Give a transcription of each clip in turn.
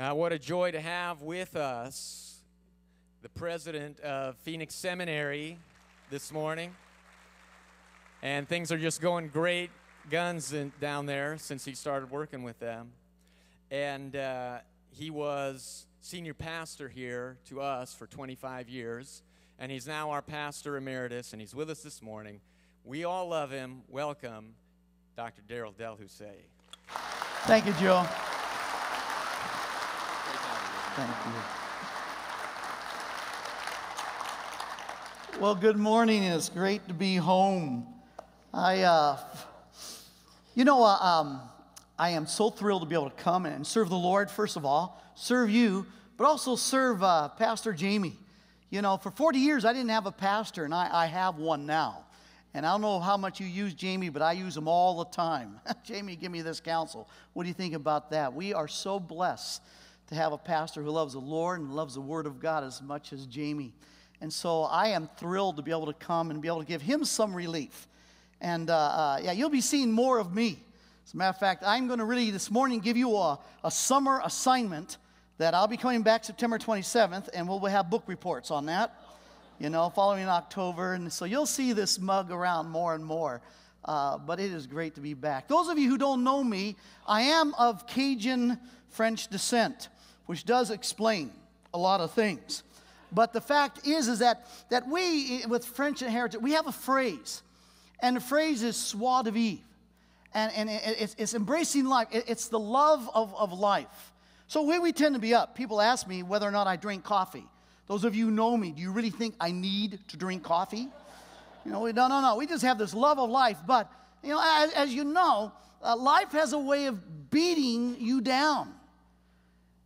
Uh, what a joy to have with us the president of Phoenix Seminary this morning. And things are just going great guns in, down there since he started working with them. And uh, he was senior pastor here to us for 25 years. And he's now our pastor emeritus, and he's with us this morning. We all love him. Welcome, Dr. Darryl DelHousaye. Thank you, Joe. Thank you. Well, good morning. It's great to be home. I, uh, you know, uh, um, I am so thrilled to be able to come and serve the Lord, first of all, serve you, but also serve uh, Pastor Jamie. You know, for 40 years, I didn't have a pastor, and I, I have one now. And I don't know how much you use Jamie, but I use him all the time. Jamie, give me this counsel. What do you think about that? We are so blessed to have a pastor who loves the Lord and loves the Word of God as much as Jamie. And so I am thrilled to be able to come and be able to give him some relief. And uh, uh, yeah, you'll be seeing more of me. As a matter of fact, I'm going to really this morning give you a, a summer assignment that I'll be coming back September 27th, and we'll have book reports on that you know, following October. And so you'll see this mug around more and more. Uh, but it is great to be back. Those of you who don't know me, I am of Cajun French descent, which does explain a lot of things. But the fact is, is that, that we, with French heritage, we have a phrase. And the phrase is joie de vivre. And, and it, it's, it's, embracing life. It, it's the love of, of life. So where we tend to be up, people ask me whether or not I drink coffee. Those of you who know me, do you really think I need to drink coffee? You know, no, no, no. We just have this love of life. But, you know, as, as you know, uh, life has a way of beating you down.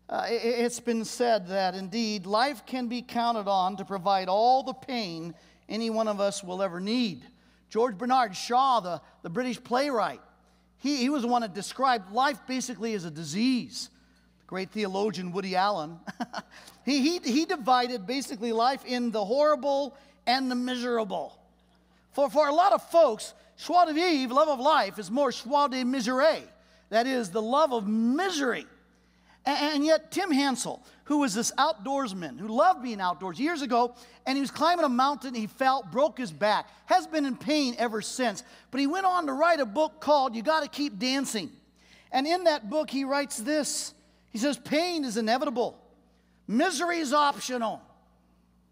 Uh, it, has been said that indeed life can be counted on to provide all the pain any one of us will ever need. George Bernard Shaw, the, the British playwright, he, he was the one that described life basically as a disease The great theologian Woody Allen, he, he, he divided basically life in the horrible and the miserable. For, for a lot of folks, joie de vivre, love of life, is more joie de misère. That is, the love of misery. And, yet, Tim Hansel, who was this outdoorsman who loved being outdoors years ago, and he was climbing a mountain, he fell, broke his back, has been in pain ever since. But he went on to write a book called You Gotta Keep Dancing. And in that book, he writes this he says, Pain is inevitable, misery is optional,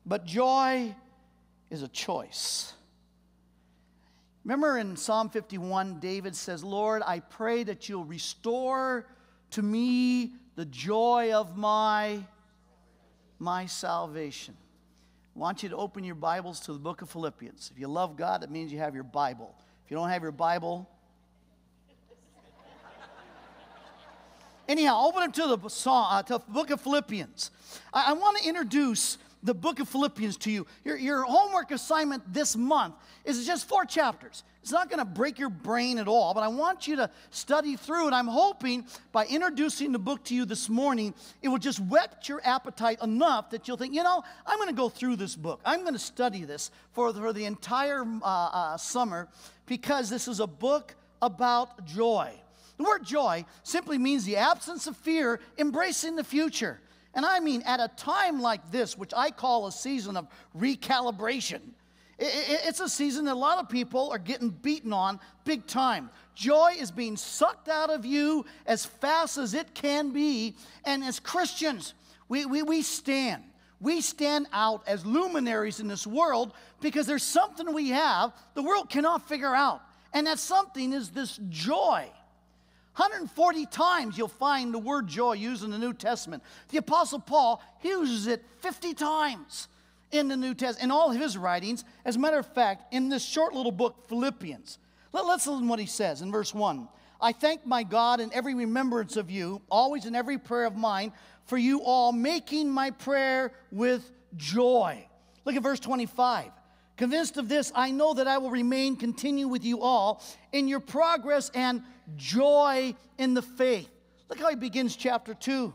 but joy is a choice. Remember in Psalm 51, David says, Lord, I pray that you'll restore to me the joy of my, my salvation. I want you to open your Bibles to the book of Philippians. If you love God, that means you have your Bible. If you don't have your Bible, Anyhow, open up to the, song, uh, to the book of Philippians. I, I want to introduce the book of Philippians to you. Your, your homework assignment this month is just four chapters. It's not going to break your brain at all, but I want you to study through. And I'm hoping by introducing the book to you this morning, it will just whet your appetite enough that you'll think, you know, I'm going to go through this book. I'm going to study this for, for the entire uh, uh, summer because this is a book about joy. The word joy simply means the absence of fear, embracing the future. And I mean, at a time like this, which I call a season of recalibration, it's a season that a lot of people are getting beaten on big time. Joy is being sucked out of you as fast as it can be. And as Christians, we, we, we stand. We stand out as luminaries in this world because there's something we have the world cannot figure out. And that something is this joy. 140 times you'll find the word joy used in the New Testament. The Apostle Paul uses it 50 times in the New Testament, in all his writings. As a matter of fact, in this short little book, Philippians, let, us listen to what he says in verse 1. I thank my God in every remembrance of you, always in every prayer of mine, for you all, making my prayer with joy. Look at verse 25. Convinced of this, I know that I will remain, continue with you all in your progress and joy in the faith. Look how he begins chapter 2.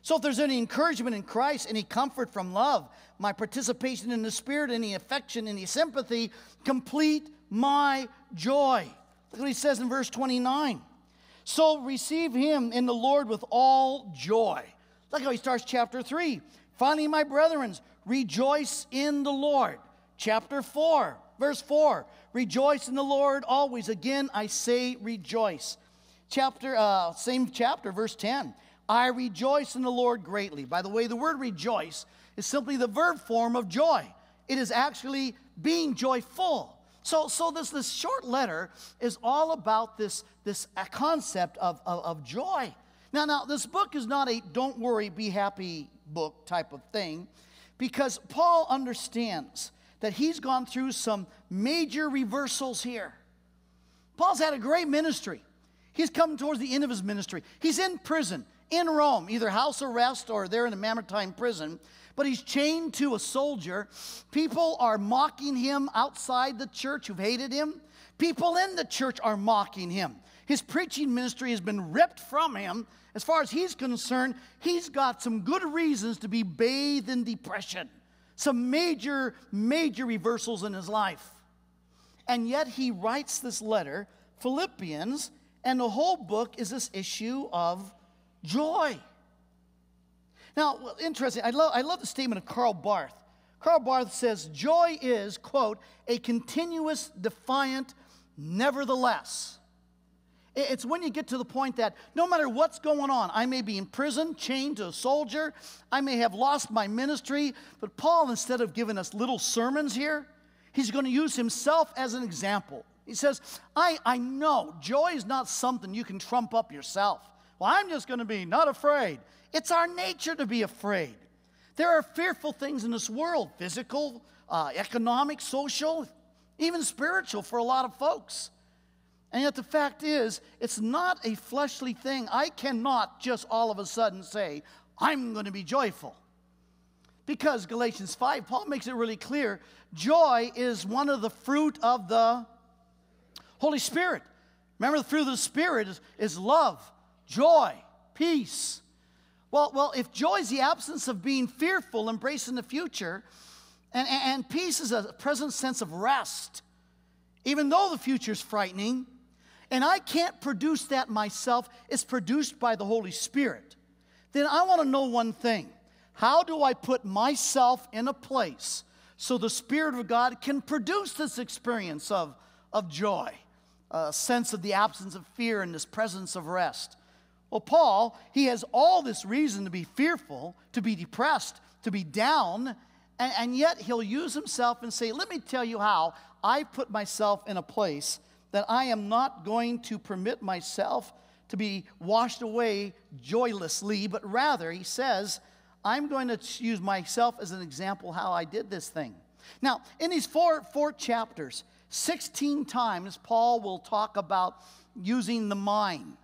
So, if there's any encouragement in Christ, any comfort from love, my participation in the Spirit, any affection, any sympathy, complete my joy. Look what he says in verse 29. So, receive him in the Lord with all joy. Look how he starts chapter 3. Finally, my brethren, rejoice in the Lord. Chapter 4, verse 4. Rejoice in the Lord always. Again, I say rejoice. Chapter, uh, same chapter, verse 10. I rejoice in the Lord greatly. By the way, the word rejoice is simply the verb form of joy. It is actually being joyful. So, so this, this short letter is all about this, this concept of, of, of joy. Now, now, this book is not a don't worry, be happy book type of thing because Paul understands that he's gone through some major reversals here. Paul's had a great ministry. He's come towards the end of his ministry. He's in prison in Rome, either house arrest or there in the Mamertine prison, but he's chained to a soldier. People are mocking him outside the church who've hated him. People in the church are mocking him. His preaching ministry has been ripped from him. As far as he's concerned, he's got some good reasons to be bathed in depression, some major, major reversals in his life. And yet he writes this letter, Philippians, and the whole book is this issue of joy. Now, interesting, I love, I love the statement of Karl Barth. Karl Barth says, Joy is, quote, a continuous, defiant, nevertheless. It's when you get to the point that no matter what's going on, I may be in prison, chained to a soldier, I may have lost my ministry, but Paul, instead of giving us little sermons here, he's going to use himself as an example. He says, I, I know joy is not something you can trump up yourself. Well, I'm just going to be not afraid. It's our nature to be afraid. There are fearful things in this world physical, uh, economic, social, even spiritual for a lot of folks. And yet, the fact is, it's not a fleshly thing. I cannot just all of a sudden say, I'm going to be joyful. Because Galatians 5, Paul makes it really clear joy is one of the fruit of the Holy Spirit. Remember, the fruit of the Spirit is, is love, joy, peace. Well, well, if joy is the absence of being fearful, embracing the future, and, and peace is a present sense of rest, even though the future is frightening, and I can't produce that myself, it's produced by the Holy Spirit, then I want to know one thing. How do I put myself in a place so the Spirit of God can produce this experience of, of joy, a sense of the absence of fear and this presence of rest? Well, Paul, he has all this reason to be fearful, to be depressed, to be down, and, and yet he'll use himself and say, Let me tell you how I put myself in a place that I am not going to permit myself to be washed away joylessly, but rather, he says, I'm going to use myself as an example how I did this thing. Now, in these four, four chapters, 16 times Paul will talk about using the mind.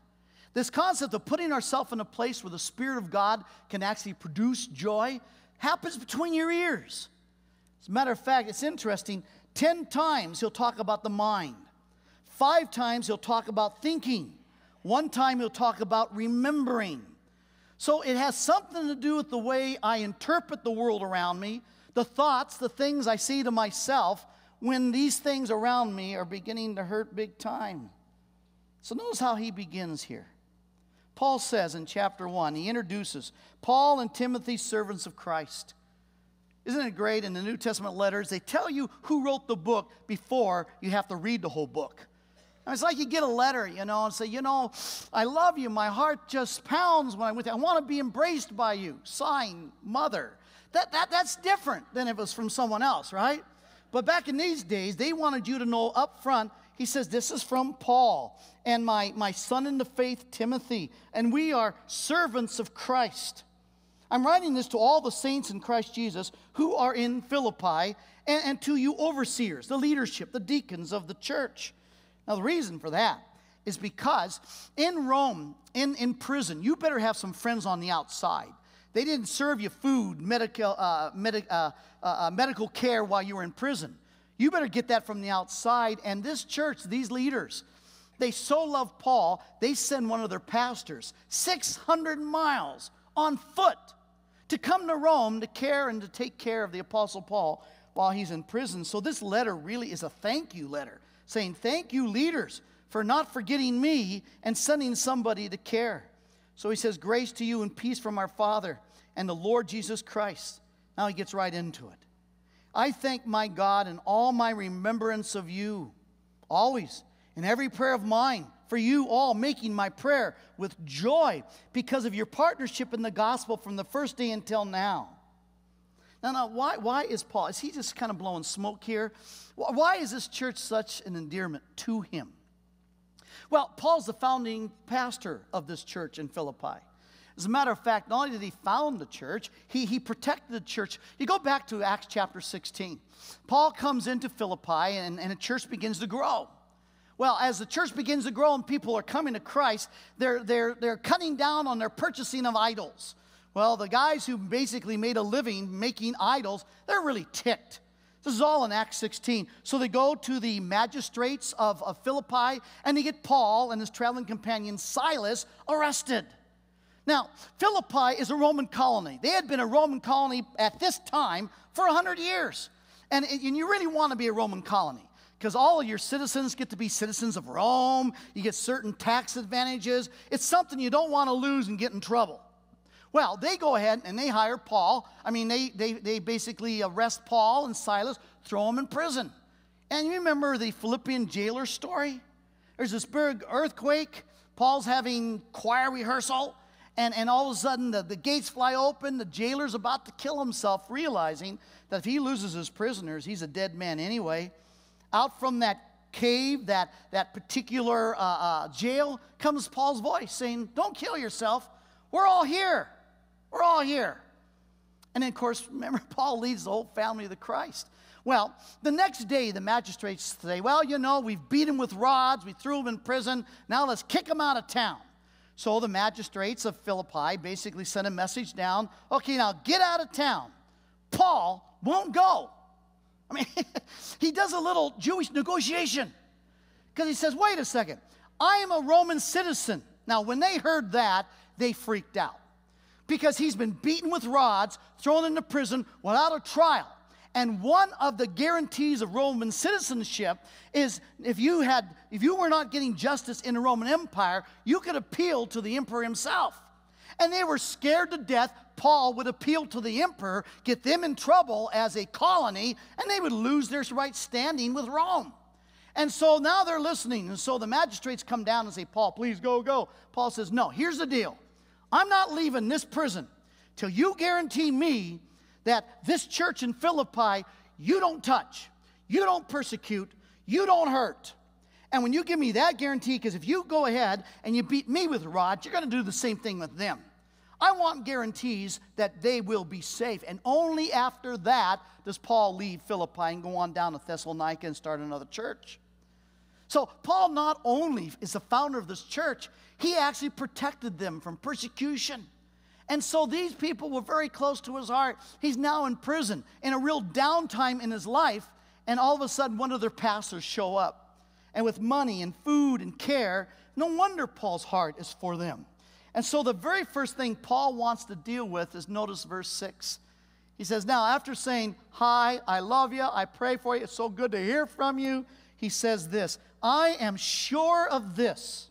This concept of putting ourselves in a place where the Spirit of God can actually produce joy happens between your ears. As a matter of fact, it's interesting. Ten times he'll talk about the mind, five times he'll talk about thinking, one time he'll talk about remembering. So it has something to do with the way I interpret the world around me, the thoughts, the things I see to myself when these things around me are beginning to hurt big time. So notice how he begins here. Paul says in chapter 1, he introduces Paul and Timothy, servants of Christ. Isn't it great in the New Testament letters? They tell you who wrote the book before you have to read the whole book. It's like you get a letter, you know, and say, you know, I love you. My heart just pounds when I'm with you. I want to be embraced by you. Sign, mother. That, that, that's different than if it was from someone else, right? But back in these days, they wanted you to know up front he says, This is from Paul and my, my son in the faith, Timothy, and we are servants of Christ. I'm writing this to all the saints in Christ Jesus who are in Philippi and, and to you overseers, the leadership, the deacons of the church. Now, the reason for that is because in Rome, in, in prison, you better have some friends on the outside. They didn't serve you food, medical, uh, uh, uh, uh, medical care while you were in prison. You better get that from the outside. And this church, these leaders, they so love Paul, they send one of their pastors 600 miles on foot to come to Rome to care and to take care of the Apostle Paul while he's in prison. So this letter really is a thank you letter, saying, Thank you, leaders, for not forgetting me and sending somebody to care. So he says, Grace to you and peace from our Father and the Lord Jesus Christ. Now he gets right into it. I thank my God in all my remembrance of you, always, in every prayer of mine, for you all, making my prayer with joy because of your partnership in the gospel from the first day until now. Now, now why, why is Paul, is he just kind of blowing smoke here? Why is this church such an endearment to him? Well, Paul's the founding pastor of this church in Philippi. As a matter of fact, not only did he found the church, he, he protected the church. You go back to Acts chapter 16. Paul comes into Philippi and, and a church begins to grow. Well, as the church begins to grow and people are coming to Christ, they're, they're, they're cutting down on their purchasing of idols. Well, the guys who basically made a living making idols, they're really ticked. This is all in Acts 16. So they go to the magistrates of, of Philippi and they get Paul and his traveling companion Silas arrested. Now, Philippi is a Roman colony. They had been a Roman colony at this time for 100 years. And, and you really want to be a Roman colony because all of your citizens get to be citizens of Rome. You get certain tax advantages. It's something you don't want to lose and get in trouble. Well, they go ahead and they hire Paul. I mean, they, they, they basically arrest Paul and Silas, throw them in prison. And you remember the Philippian jailer story? There's this big earthquake. Paul's having choir rehearsal and, and all of a sudden the, the gates fly open, the jailer's about to kill himself, realizing that if he loses his prisoners, he's a dead man anyway. Out from that cave, that, that particular uh, uh, jail, comes Paul's voice saying, Don't kill yourself. We're all here. We're all here. And then, of course, remember, Paul leads the whole family of the Christ. Well, the next day, the magistrates say, Well, you know, we've beat him with rods, we threw him in prison, now let's kick him out of town. So the magistrates of Philippi basically sent a message down okay, now get out of town. Paul won't go. I mean, he does a little Jewish negotiation because he says, wait a second, I am a Roman citizen. Now, when they heard that, they freaked out because he's been beaten with rods, thrown into prison without a trial. And one of the guarantees of Roman citizenship is if you had if you were not getting justice in the Roman Empire, you could appeal to the emperor himself. And they were scared to death Paul would appeal to the emperor, get them in trouble as a colony, and they would lose their right standing with Rome. And so now they're listening. And so the magistrates come down and say, Paul, please go, go. Paul says, No, here's the deal. I'm not leaving this prison till you guarantee me that this church in Philippi, you don't touch, you don't persecute, you don't hurt. And when you give me that guarantee, because if you go ahead and you beat me with rods, you're going to do the same thing with them. I want guarantees that they will be safe. And only after that does Paul leave Philippi and go on down to Thessalonica and start another church. So, Paul not only is the founder of this church, he actually protected them from persecution. And so these people were very close to his heart. He's now in prison, in a real downtime in his life, and all of a sudden one of their pastors show up. And with money and food and care, no wonder Paul's heart is for them. And so the very first thing Paul wants to deal with is notice verse 6. He says, Now, after saying, Hi, I love you, I pray for you, it's so good to hear from you, he says this I am sure of this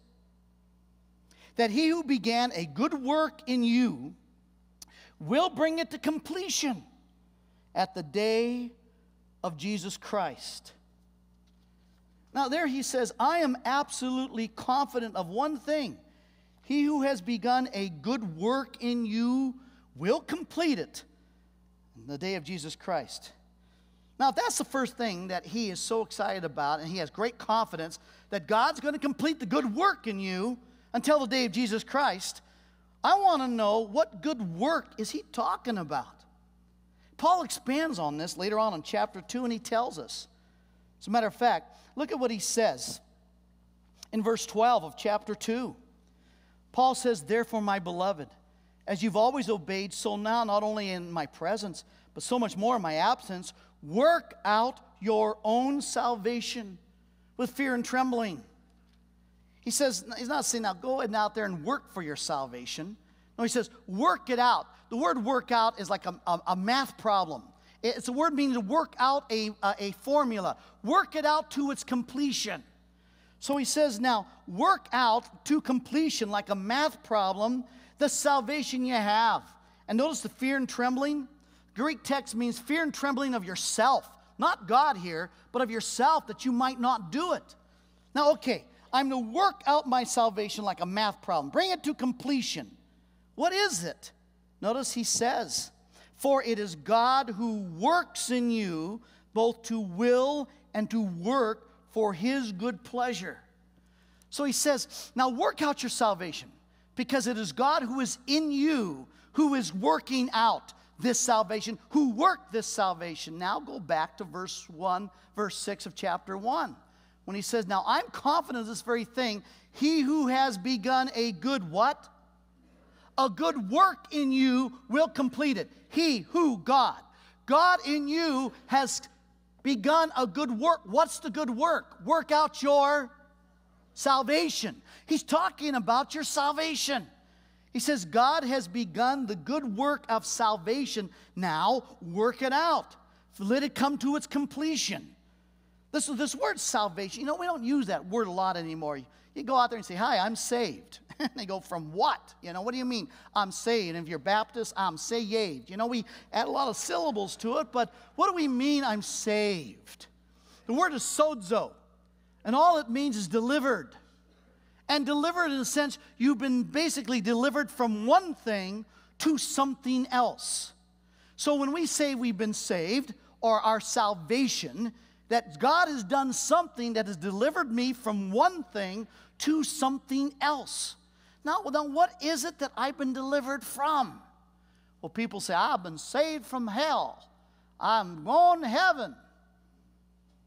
that he who began a good work in you will bring it to completion at the day of Jesus Christ. Now, there he says, I am absolutely confident of one thing. He who has begun a good work in you will complete it in the day of Jesus Christ. Now, if that's the first thing that he is so excited about, and he has great confidence that God's going to complete the good work in you, until the day of Jesus Christ, I want to know what good work is he talking about? Paul expands on this later on in chapter 2, and he tells us. As a matter of fact, look at what he says in verse 12 of chapter 2. Paul says, Therefore, my beloved, as you've always obeyed, so now, not only in my presence, but so much more in my absence, work out your own salvation with fear and trembling. He says, he's not saying, now go and out there and work for your salvation. No, he says, work it out. The word work out is like a, a, a math problem. It's a word meaning to work out a, a, a formula, work it out to its completion. So he says, now work out to completion, like a math problem, the salvation you have. And notice the fear and trembling. Greek text means fear and trembling of yourself, not God here, but of yourself that you might not do it. Now, okay, I'm to work out my salvation like a math problem, bring it to completion. What is it? Notice he says, For it is God who works in you both to will and to work for his good pleasure. So he says, Now work out your salvation because it is God who is in you who is working out this salvation, who worked this salvation. Now go back to verse 1, verse 6 of chapter 1, when he says, Now I'm confident of this very thing. He who has begun a good what? A good work in you will complete it. He who, God. God in you has begun a good work. What's the good work? Work out your salvation. He's talking about your salvation. He says, God has begun the good work of salvation. Now, work it out. Let it come to its completion. This, this word salvation, you know, we don't use that word a lot anymore. You go out there and say, Hi, I'm saved. and they go, From what? You know, what do you mean? I'm saved. And if you're Baptist, I'm saved. You know, we add a lot of syllables to it, but what do we mean I'm saved? The word is sozo, and all it means is delivered. And delivered in a sense, you've been basically delivered from one thing to something else. So when we say we've been saved or our salvation, that God has done something that has delivered me from one thing to something else. Now, now what is it that I've been delivered from? Well, people say, I've been saved from hell. I'm going to heaven.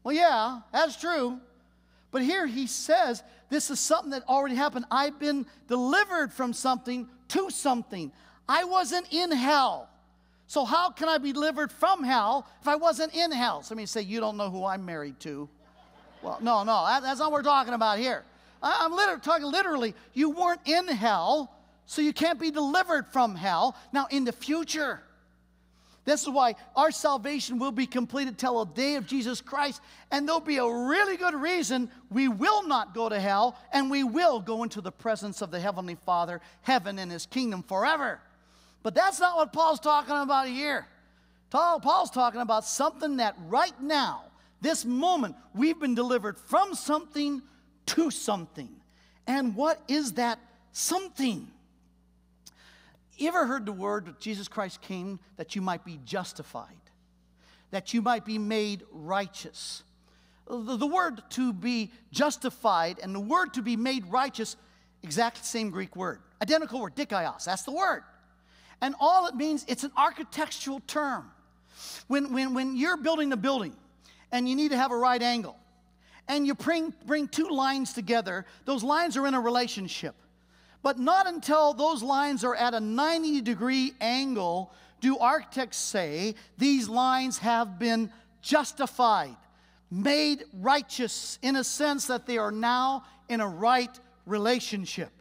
Well, yeah, that's true. But here he says, this is something that already happened. I've been delivered from something to something. I wasn't in hell. So, how can I be delivered from hell if I wasn't in hell? Somebody say, You don't know who I'm married to. Well, no, no, that, that's not what we're talking about here. I, am literally talking literally, you weren't in hell, so you can't be delivered from hell. Now, in the future, this is why our salvation will be completed till the day of Jesus Christ, and there'll be a really good reason we will not go to hell, and we will go into the presence of the Heavenly Father, heaven, and His kingdom forever. But that's not what Paul's talking about here. Paul's talking about something that right now, this moment, we've been delivered from something to something. And what is that something? You ever heard the word that Jesus Christ came that you might be justified, that you might be made righteous? The, the word to be justified and the word to be made righteous, exact same Greek word, identical word, dikaios, that's the word. And all it means, it's an architectural term. When, when, when you're building a building and you need to have a right angle, and you bring, bring two lines together, those lines are in a relationship. But not until those lines are at a 90 degree angle do architects say these lines have been justified, made righteous in a sense that they are now in a right relationship.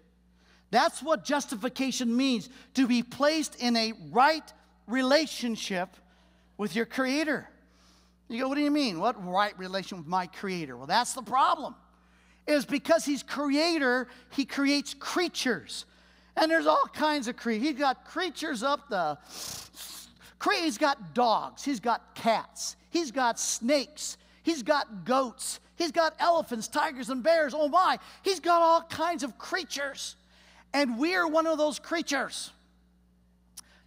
That's what justification means to be placed in a right relationship with your Creator. You go, what do you mean? What right relation with my Creator? Well, that's the problem is because he's creator, he creates creatures. And there's all kinds of creatures. He's got creatures up the he's got dogs, he's got cats, he's got snakes, he's got goats, he's got elephants, tigers, and bears. Oh my, he's got all kinds of creatures. And we're one of those creatures.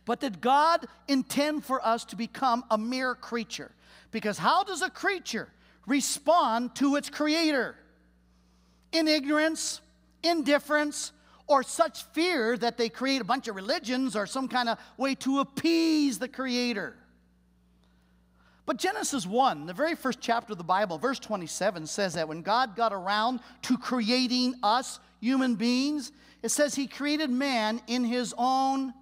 But did God intend for us to become a mere creature? Because how does a creature respond to its creator? in ignorance, indifference, or such fear that they create a bunch of religions or some kind of way to appease the Creator. But Genesis 1, the very first chapter of the Bible, verse 27 says that when God got around to creating us, human beings, it says He created man in His own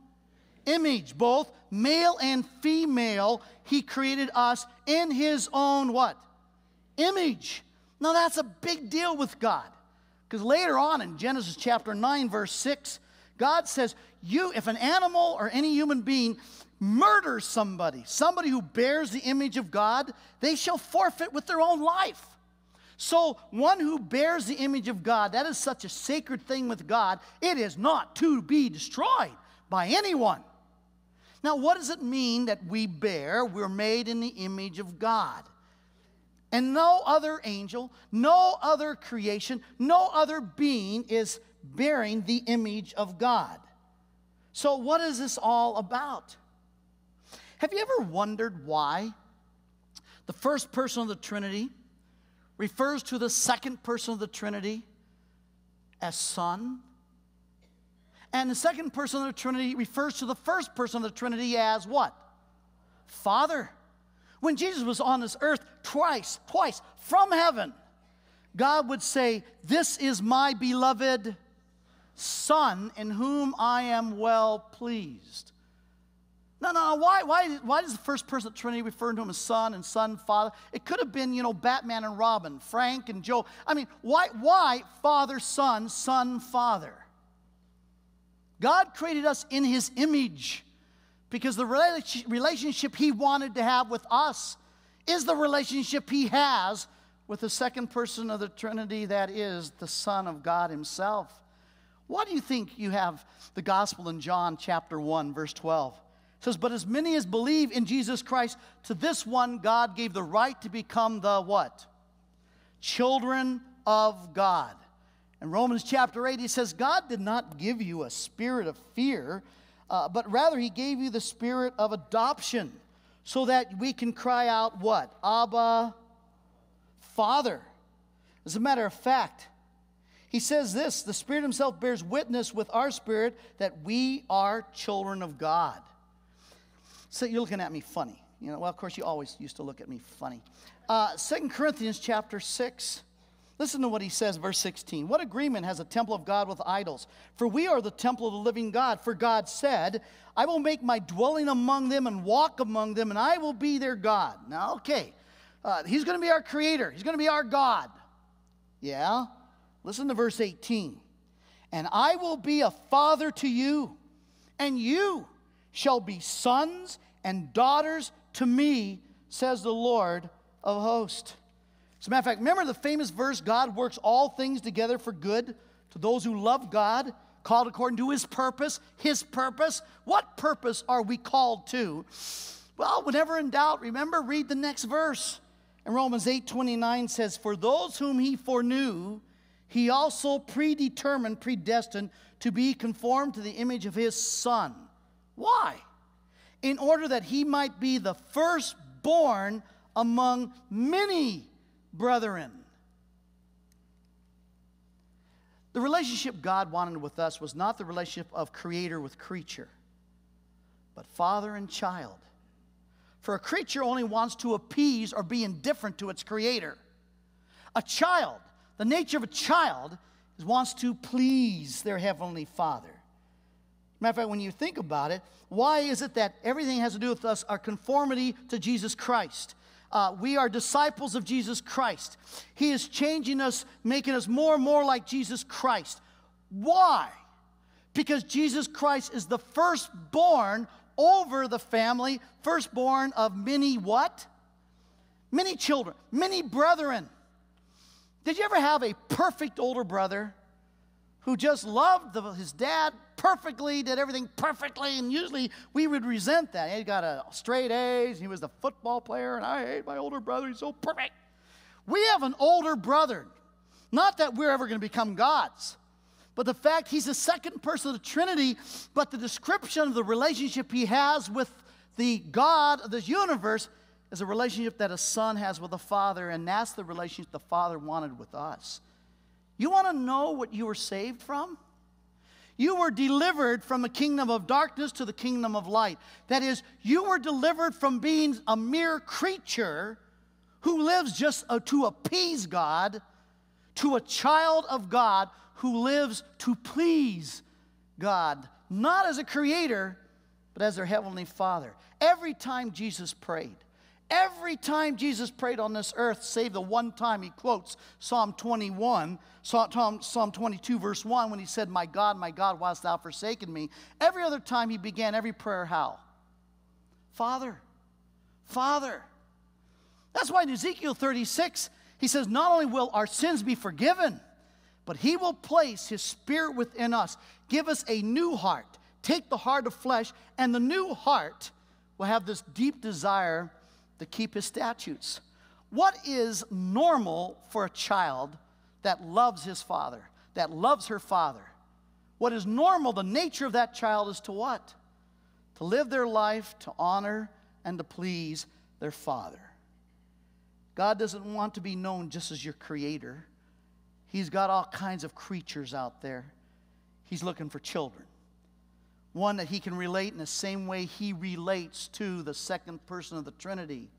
image, both male and female. He created us in His own what? Image. Now that's a big deal with God. Because later on in Genesis chapter 9, verse 6, God says, You, if an animal or any human being murders somebody, somebody who bears the image of God, they shall forfeit with their own life. So, one who bears the image of God, that is such a sacred thing with God, it is not to be destroyed by anyone. Now, what does it mean that we bear? We're made in the image of God. And no other angel, no other creation, no other being is bearing the image of God. So, what is this all about? Have you ever wondered why the first person of the Trinity refers to the second person of the Trinity as Son? And the second person of the Trinity refers to the first person of the Trinity as what? Father. When Jesus was on this earth twice, twice from heaven, God would say, This is my beloved Son in whom I am well pleased. No, no, why, why, why does the first person of the Trinity refer to him as son and son, father? It could have been, you know, Batman and Robin, Frank and Joe. I mean, why, why father, son, son, father? God created us in his image because the relationship he wanted to have with us is the relationship he has with the second person of the Trinity, that is the Son of God himself. Why do you think you have the gospel in John chapter 1, verse 12? It says, But as many as believe in Jesus Christ, to this one God gave the right to become the what? Children of God. In Romans chapter 8, he says, God did not give you a spirit of fear, uh, but rather he gave you the spirit of adoption, so that we can cry out, What? Abba, Father. As a matter of fact, he says this the Spirit Himself bears witness with our spirit that we are children of God. So you're looking at me funny. You know, well, of course, you always used to look at me funny. Uh, 2 Corinthians chapter 6. Listen to what he says, verse 16. What agreement has a temple of God with idols? For we are the temple of the living God. For God said, I will make my dwelling among them and walk among them, and I will be their God. Now, okay, uh, he's going to be our creator, he's going to be our God. Yeah? Listen to verse 18. And I will be a father to you, and you shall be sons and daughters to me, says the Lord of hosts. As a matter of fact, remember the famous verse God works all things together for good to those who love God, called according to his purpose. His purpose. What purpose are we called to? Well, whenever in doubt, remember, read the next verse. And Romans 8 29 says, For those whom he foreknew, he also predetermined, predestined to be conformed to the image of his son. Why? In order that he might be the firstborn among many brethren. The relationship God wanted with us was not the relationship of creator with creature, but father and child. For a creature only wants to appease or be indifferent to its creator. A child the nature of a child wants to please their heavenly father. Matter of fact, when you think about it, why is it that everything has to do with us, our conformity to Jesus Christ? Uh, we are disciples of Jesus Christ. He is changing us, making us more and more like Jesus Christ. Why? Because Jesus Christ is the firstborn over the family, firstborn of many what? Many children, many brethren. Did you ever have a perfect older brother who just loved the, his dad perfectly, did everything perfectly, and usually we would resent that. He got a straight A's, he was the football player, and I hate my older brother, he's so perfect. We have an older brother. Not that we're ever going to become gods, but the fact he's the second person of the Trinity, but the description of the relationship he has with the God of this universe is a relationship that a son has with a father, and that's the relationship the father wanted with us. You want to know what you were saved from? You were delivered from a kingdom of darkness to the kingdom of light. That is, you were delivered from being a mere creature who lives just uh, to appease God to a child of God who lives to please God, not as a creator, but as their heavenly father. Every time Jesus prayed, Every time Jesus prayed on this earth, save the one time he quotes Psalm 21, Psalm 22, verse 1, when he said, My God, my God, why hast thou forsaken me? Every other time he began every prayer, how? Father, Father. That's why in Ezekiel 36, He says, not only will our sins be forgiven, but He will place His Spirit within us, give us a new heart, take the heart of flesh, and the new heart will have this deep desire to keep His statutes. What is normal for a child that loves his father, that loves her father? What is normal, the nature of that child is to what? To live their life to honor and to please their father. God doesn't want to be known just as your creator. He's got all kinds of creatures out there. He's looking for children. One that he can relate in the same way he relates to the second person of the Trinity,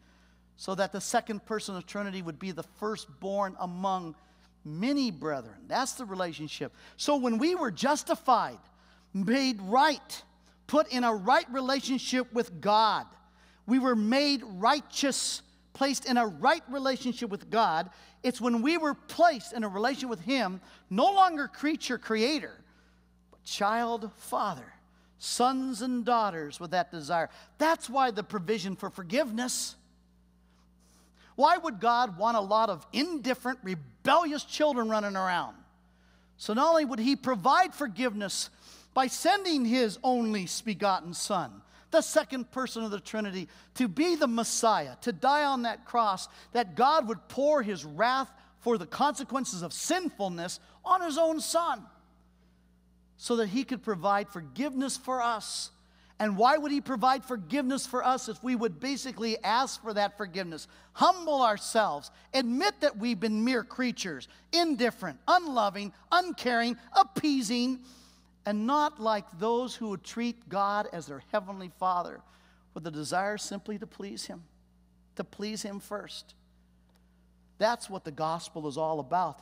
so that the second person of the Trinity would be the firstborn among many brethren. That's the relationship. So when we were justified, made right, put in a right relationship with God, we were made righteous placed in a right relationship with God, it's when we were placed in a relationship with Him, no longer creature creator, but child father, sons and daughters with that desire. That's why the provision for forgiveness. Why would God want a lot of indifferent, rebellious children running around? So not only would He provide forgiveness by sending His only begotten Son, the second person of the Trinity, to be the Messiah, to die on that cross, that God would pour his wrath for the consequences of sinfulness on his own son so that he could provide forgiveness for us. And why would he provide forgiveness for us if we would basically ask for that forgiveness? Humble ourselves, admit that we've been mere creatures, indifferent, unloving, uncaring, appeasing and not like those who would treat God as their heavenly Father with a desire simply to please Him, to please Him first. That's what the gospel is all about.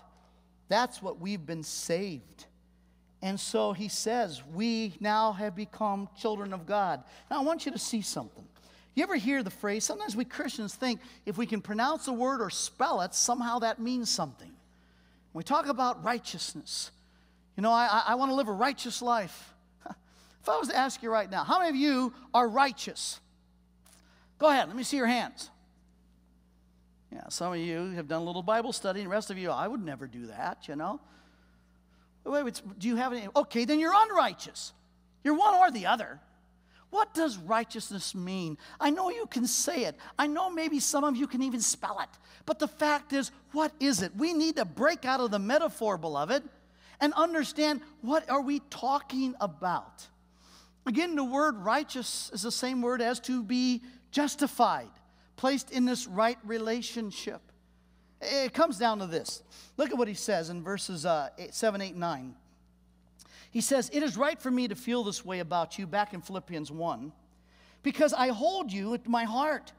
That's what we've been saved. And so he says, We now have become children of God. Now, I want you to see something. You ever hear the phrase? Sometimes we Christians think if we can pronounce a word or spell it, somehow that means something. We talk about righteousness, you know, I, I want to live a righteous life. If I was to ask you right now, how many of you are righteous? Go ahead, let me see your hands. Yeah, some of you have done a little Bible study, and the rest of you, I would never do that, you know. Wait, do you have any? Okay, then you're unrighteous. You're one or the other. What does righteousness mean? I know you can say it. I know maybe some of you can even spell it. But the fact is, what is it? We need to break out of the metaphor, beloved and understand what are we talking about. Again, the word righteous is the same word as to be justified, placed in this right relationship. It comes down to this. Look at what he says in verses uh, eight, 7, 8, 9. He says, It is right for me to feel this way about you, back in Philippians 1, because I hold you at my heart,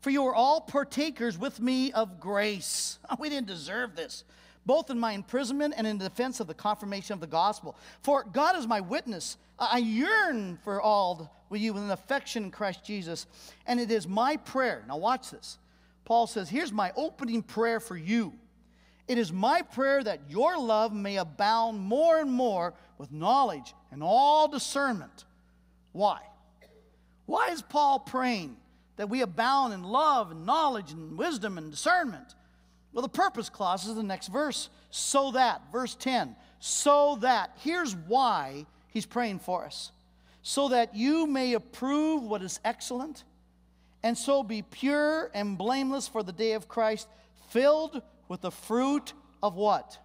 for you are all partakers with me of grace. We didn't deserve this both in my imprisonment and in defense of the confirmation of the gospel. For God is my witness. I yearn for all with you with an affection in Christ Jesus. And it is my prayer. Now, watch this. Paul says, Here's my opening prayer for you. It is my prayer that your love may abound more and more with knowledge and all discernment. Why? Why is Paul praying that we abound in love and knowledge and wisdom and discernment? Well, the purpose clause is the next verse. So that, verse 10, so that, here's why he's praying for us. So that you may approve what is excellent, and so be pure and blameless for the day of Christ, filled with the fruit of what?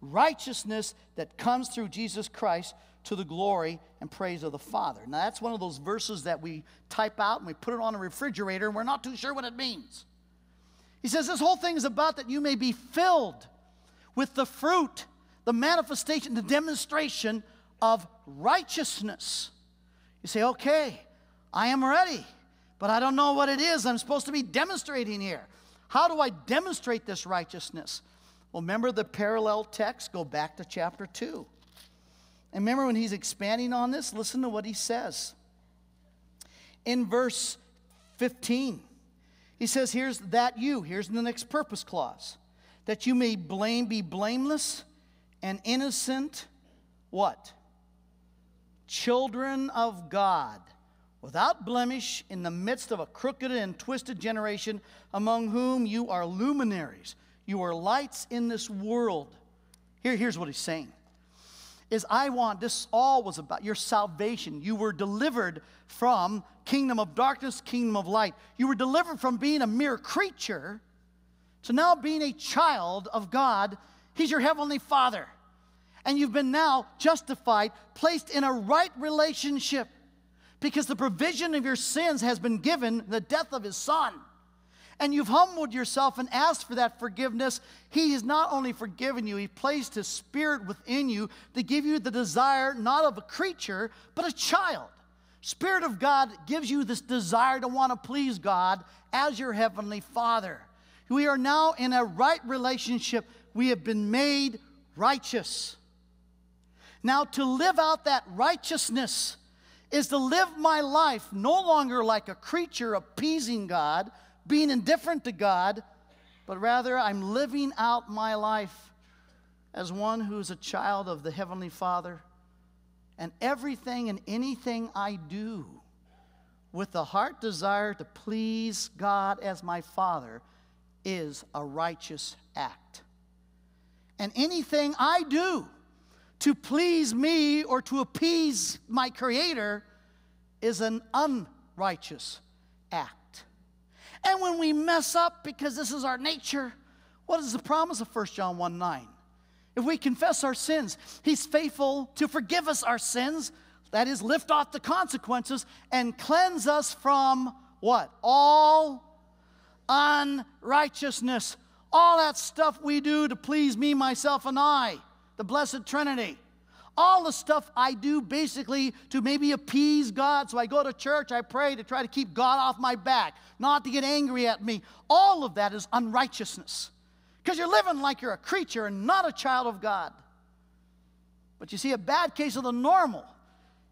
Righteousness that comes through Jesus Christ to the glory and praise of the Father. Now, that's one of those verses that we type out and we put it on a refrigerator and we're not too sure what it means. He says this whole thing is about that you may be filled with the fruit, the manifestation, the demonstration of righteousness. You say, okay, I am ready, but I don't know what it is I'm supposed to be demonstrating here. How do I demonstrate this righteousness? Well, remember the parallel text? Go back to chapter 2. And remember when he's expanding on this? Listen to what he says. In verse 15, he says, Here's that you. Here's the next purpose clause that you may blame, be blameless and innocent, what? Children of God, without blemish in the midst of a crooked and twisted generation, among whom you are luminaries. You are lights in this world. Here, here's what he's saying is I want this all was about your salvation. You were delivered from kingdom of darkness, kingdom of light. You were delivered from being a mere creature to now being a child of God. He's your heavenly Father. And you've been now justified, placed in a right relationship because the provision of your sins has been given the death of his son and you've humbled yourself and asked for that forgiveness, He has not only forgiven you, He placed His Spirit within you to give you the desire not of a creature, but a child. Spirit of God gives you this desire to want to please God as your Heavenly Father. We are now in a right relationship. We have been made righteous. Now, to live out that righteousness is to live my life no longer like a creature appeasing God being indifferent to God, but rather I'm living out my life as one who's a child of the Heavenly Father. And everything and anything I do with the heart desire to please God as my Father is a righteous act. And anything I do to please me or to appease my Creator is an unrighteous act. And when we mess up, because this is our nature, what is the promise of 1 John 1 9? If we confess our sins, He's faithful to forgive us our sins, that is, lift off the consequences, and cleanse us from what? All unrighteousness. All that stuff we do to please me, myself, and I, the Blessed Trinity. All the stuff I do basically to maybe appease God. So I go to church, I pray to try to keep God off my back, not to get angry at me. All of that is unrighteousness because you're living like you're a creature and not a child of God. But you see, a bad case of the normal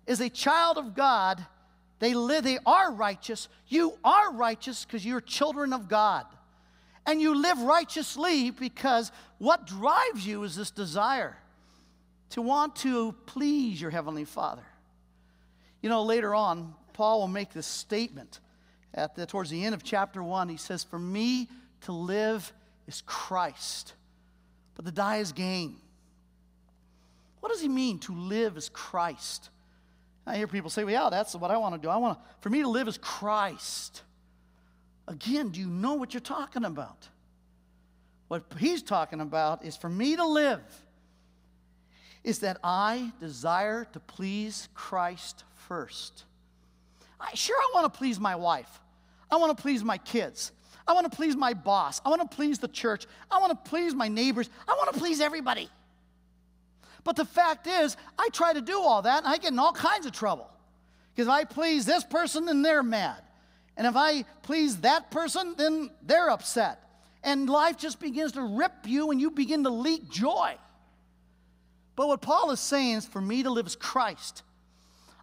is a child of God. They live, they are righteous. You are righteous because you're children of God. And you live righteously because what drives you is this desire to want to please your Heavenly Father. You know, later on, Paul will make this statement at the, towards the end of chapter 1. He says, For me to live is Christ, but to die is gain. What does he mean to live is Christ? I hear people say, well, yeah, that's what I want to do. I want to, for me to live is Christ. Again, do you know what you're talking about? What he's talking about is for me to live is that I desire to please Christ first. I, sure, I want to please my wife. I want to please my kids. I want to please my boss. I want to please the church. I want to please my neighbors. I want to please everybody. But the fact is, I try to do all that and I get in all kinds of trouble. Because if I please this person, then they're mad. And if I please that person, then they're upset. And life just begins to rip you and you begin to leak joy. But what Paul is saying is for me to live as Christ.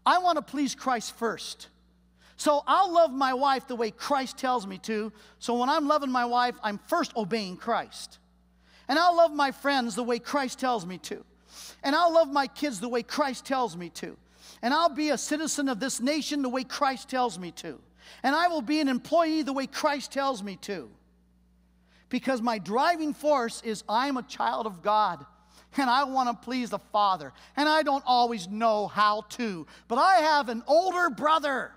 I want to please Christ first. So I'll love my wife the way Christ tells me to. So when I'm loving my wife, I'm first obeying Christ. And I'll love my friends the way Christ tells me to. And I'll love my kids the way Christ tells me to. And I'll be a citizen of this nation the way Christ tells me to. And I will be an employee the way Christ tells me to. Because my driving force is I'm a child of God and I want to please the Father, and I don't always know how to. But I have an older brother,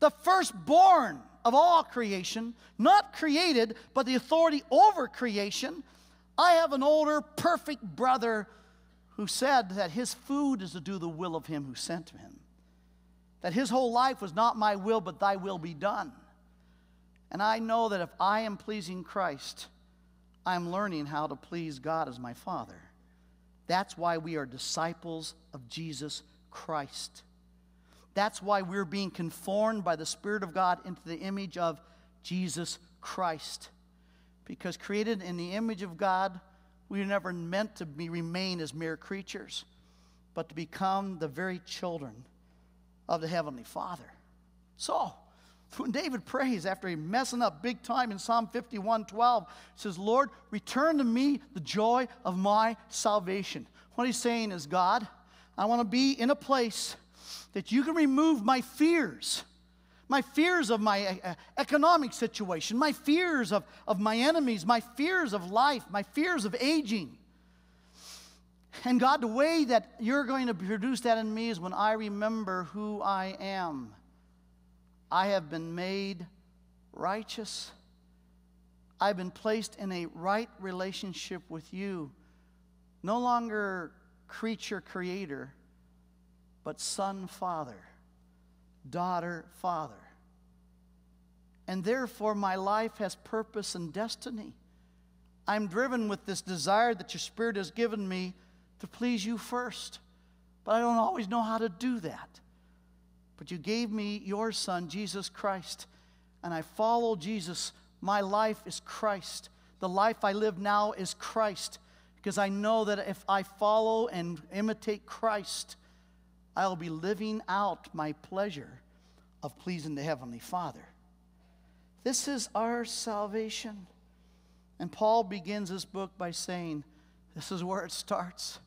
the firstborn of all creation, not created, but the authority over creation. I have an older, perfect brother who said that his food is to do the will of him who sent him. That his whole life was not my will, but thy will be done. And I know that if I am pleasing Christ, I'm learning how to please God as my Father. That's why we are disciples of Jesus Christ. That's why we're being conformed by the Spirit of God into the image of Jesus Christ. Because created in the image of God, we were never meant to be, remain as mere creatures, but to become the very children of the Heavenly Father. So, when David prays after he messing up big time in Psalm 51 12, says, Lord, return to me the joy of my salvation. What he's saying is, God, I want to be in a place that you can remove my fears my fears of my uh, economic situation, my fears of, of my enemies, my fears of life, my fears of aging. And God, the way that you're going to produce that in me is when I remember who I am. I have been made righteous. I've been placed in a right relationship with you. No longer creature creator, but son father, daughter father. And therefore, my life has purpose and destiny. I'm driven with this desire that your Spirit has given me to please you first. But I don't always know how to do that. But you gave me your Son, Jesus Christ, and I follow Jesus. My life is Christ. The life I live now is Christ because I know that if I follow and imitate Christ, I'll be living out my pleasure of pleasing the Heavenly Father. This is our salvation. And Paul begins his book by saying, This is where it starts.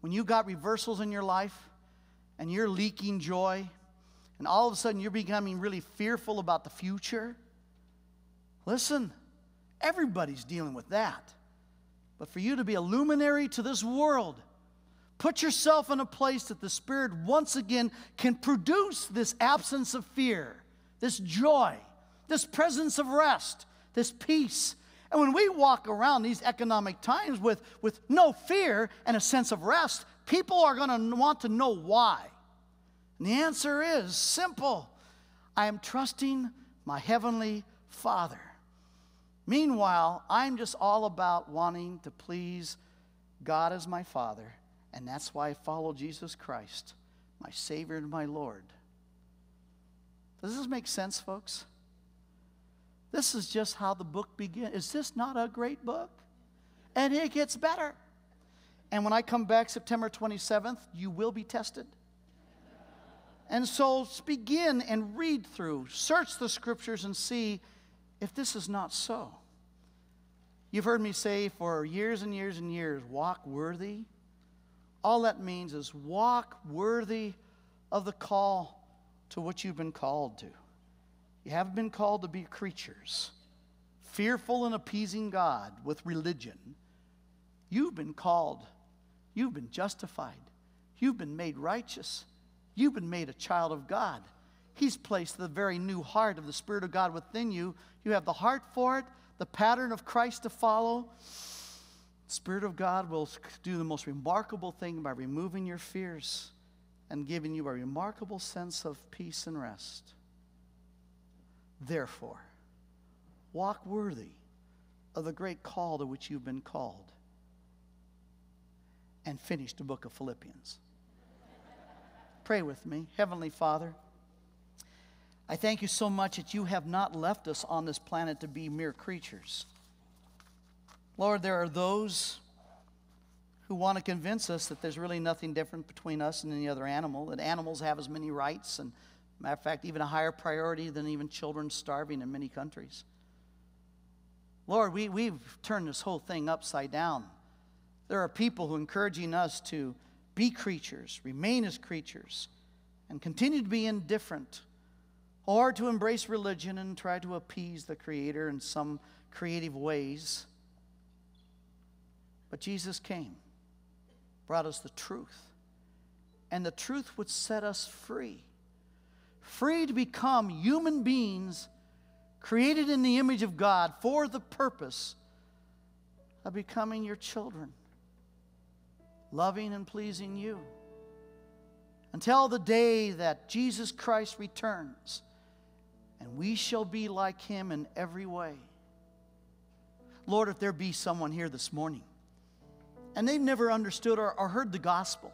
When you got reversals in your life and you're leaking joy, and all of a sudden you're becoming really fearful about the future, listen, everybody's dealing with that. But for you to be a luminary to this world, put yourself in a place that the Spirit once again can produce this absence of fear, this joy, this presence of rest, this peace. And when we walk around these economic times with, with no fear and a sense of rest, people are going to want to know why. And the answer is simple I am trusting my Heavenly Father. Meanwhile, I'm just all about wanting to please God as my Father, and that's why I follow Jesus Christ, my Savior and my Lord. Does this make sense, folks? This is just how the book begins. Is this not a great book? And it gets better. And when I come back September 27th, you will be tested. And so begin and read through, search the scriptures and see if this is not so. You've heard me say for years and years and years, walk worthy. All that means is walk worthy of the call to what you've been called to. You haven't been called to be creatures, fearful and appeasing God with religion. You've been called, you've been justified, you've been made righteous, you've been made a child of God. He's placed the very new heart of the Spirit of God within you. You have the heart for it, the pattern of Christ to follow. The Spirit of God will do the most remarkable thing by removing your fears and giving you a remarkable sense of peace and rest. Therefore, walk worthy of the great call to which you've been called. And finish the book of Philippians. Pray with me. Heavenly Father, I thank you so much that you have not left us on this planet to be mere creatures. Lord, there are those who want to convince us that there's really nothing different between us and any other animal, that animals have as many rights and Matter of fact, even a higher priority than even children starving in many countries. Lord, we, we've turned this whole thing upside down. There are people who are encouraging us to be creatures, remain as creatures, and continue to be indifferent, or to embrace religion and try to appease the Creator in some creative ways. But Jesus came, brought us the truth, and the truth would set us free free to become human beings created in the image of God for the purpose of becoming your children, loving and pleasing you. Until the day that Jesus Christ returns, and we shall be like him in every way. Lord, if there be someone here this morning and they've never understood or, or heard the gospel,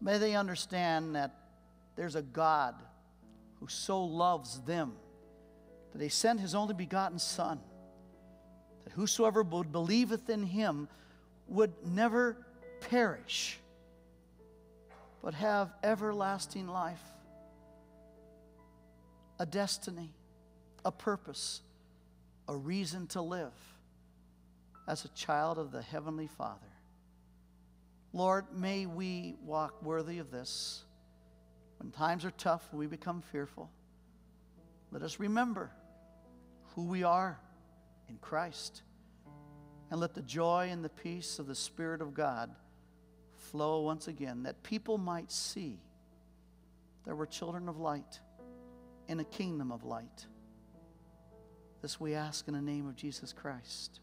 may they understand that there's a God who so loves them that he sent his only begotten Son, that whosoever would believeth in him would never perish, but have everlasting life, a destiny, a purpose, a reason to live as a child of the Heavenly Father. Lord, may we walk worthy of this. When times are tough, we become fearful. let us remember who we are in Christ. And let the joy and the peace of the Spirit of God flow once again, that people might see that we're children of light in a kingdom of light. This we ask in the name of Jesus Christ.